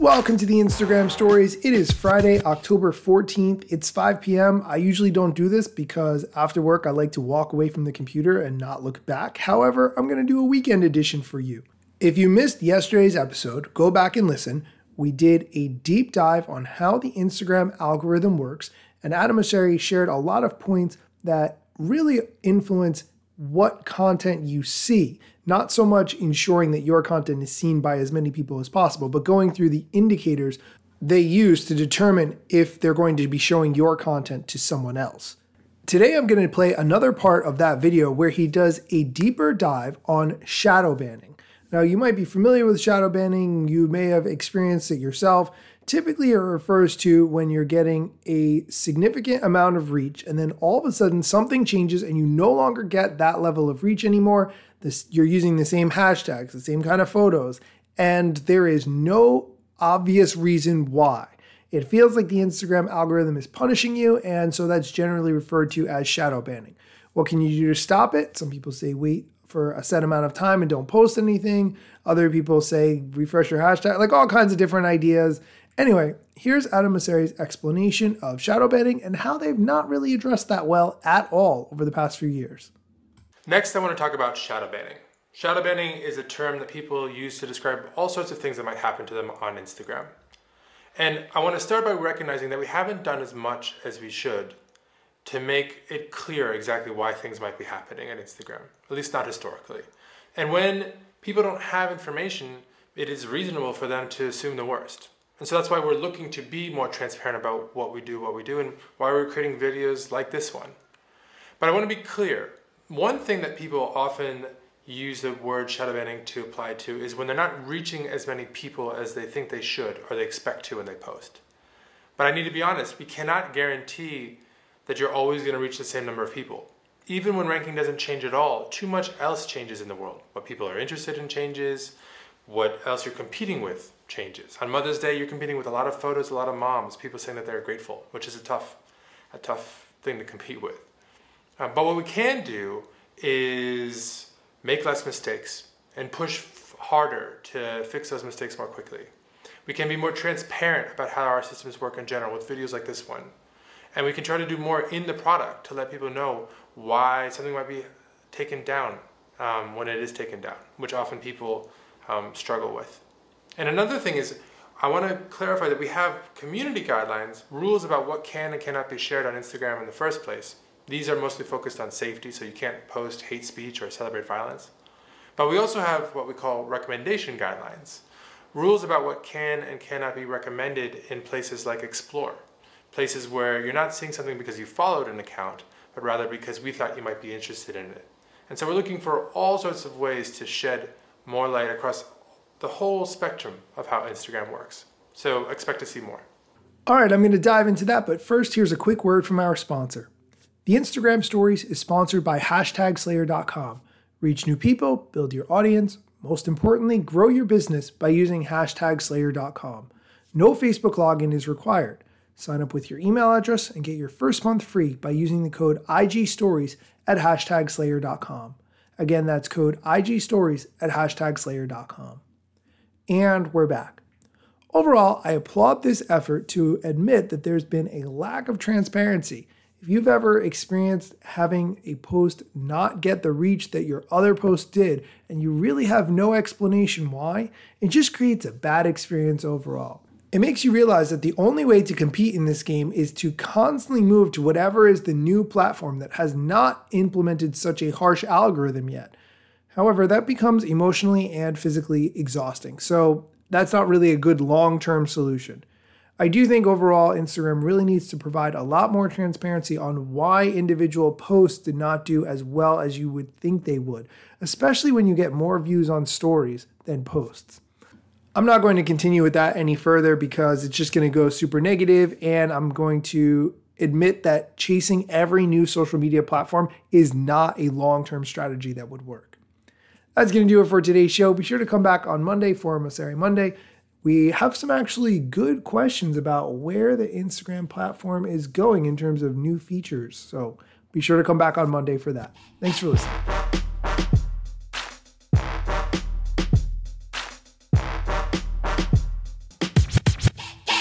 Welcome to the Instagram stories. It is Friday, October 14th. It's 5 p.m. I usually don't do this because after work I like to walk away from the computer and not look back. However, I'm going to do a weekend edition for you. If you missed yesterday's episode, go back and listen. We did a deep dive on how the Instagram algorithm works, and Adam Mosseri shared a lot of points that really influence what content you see. Not so much ensuring that your content is seen by as many people as possible, but going through the indicators they use to determine if they're going to be showing your content to someone else. Today, I'm going to play another part of that video where he does a deeper dive on shadow banning. Now, you might be familiar with shadow banning, you may have experienced it yourself. Typically, it refers to when you're getting a significant amount of reach, and then all of a sudden something changes and you no longer get that level of reach anymore. This, you're using the same hashtags, the same kind of photos, and there is no obvious reason why. It feels like the Instagram algorithm is punishing you, and so that's generally referred to as shadow banning. What can you do to stop it? Some people say wait for a set amount of time and don't post anything. Other people say refresh your hashtag, like all kinds of different ideas. Anyway, here's Adam Mosseri's explanation of shadow banning and how they've not really addressed that well at all over the past few years. Next, I want to talk about shadow banning. Shadow banning is a term that people use to describe all sorts of things that might happen to them on Instagram. And I want to start by recognizing that we haven't done as much as we should to make it clear exactly why things might be happening on Instagram, at least not historically. And when people don't have information, it is reasonable for them to assume the worst. And so that's why we're looking to be more transparent about what we do, what we do, and why we're creating videos like this one. But I want to be clear. One thing that people often use the word shadow banning to apply to is when they're not reaching as many people as they think they should or they expect to when they post. But I need to be honest, we cannot guarantee that you're always going to reach the same number of people. Even when ranking doesn't change at all, too much else changes in the world. What people are interested in changes, what else you're competing with changes. On Mother's Day, you're competing with a lot of photos, a lot of moms, people saying that they're grateful, which is a tough, a tough thing to compete with. Uh, but what we can do is make less mistakes and push f- harder to fix those mistakes more quickly. We can be more transparent about how our systems work in general with videos like this one. And we can try to do more in the product to let people know why something might be taken down um, when it is taken down, which often people um, struggle with. And another thing is, I want to clarify that we have community guidelines, rules about what can and cannot be shared on Instagram in the first place. These are mostly focused on safety, so you can't post hate speech or celebrate violence. But we also have what we call recommendation guidelines, rules about what can and cannot be recommended in places like Explore, places where you're not seeing something because you followed an account, but rather because we thought you might be interested in it. And so we're looking for all sorts of ways to shed more light across the whole spectrum of how Instagram works. So expect to see more. All right, I'm going to dive into that, but first, here's a quick word from our sponsor. The Instagram Stories is sponsored by hashtagslayer.com. Reach new people, build your audience, most importantly, grow your business by using hashtagslayer.com. No Facebook login is required. Sign up with your email address and get your first month free by using the code IGStories at hashtagslayer.com. Again, that's code IGStories at hashtagslayer.com. And we're back. Overall, I applaud this effort to admit that there's been a lack of transparency. If you've ever experienced having a post not get the reach that your other post did, and you really have no explanation why, it just creates a bad experience overall. It makes you realize that the only way to compete in this game is to constantly move to whatever is the new platform that has not implemented such a harsh algorithm yet. However, that becomes emotionally and physically exhausting. So that's not really a good long term solution. I do think overall Instagram really needs to provide a lot more transparency on why individual posts did not do as well as you would think they would, especially when you get more views on stories than posts. I'm not going to continue with that any further because it's just going to go super negative, and I'm going to admit that chasing every new social media platform is not a long term strategy that would work. That's going to do it for today's show. Be sure to come back on Monday for Mosseri Monday. We have some actually good questions about where the Instagram platform is going in terms of new features. So be sure to come back on Monday for that. Thanks for listening.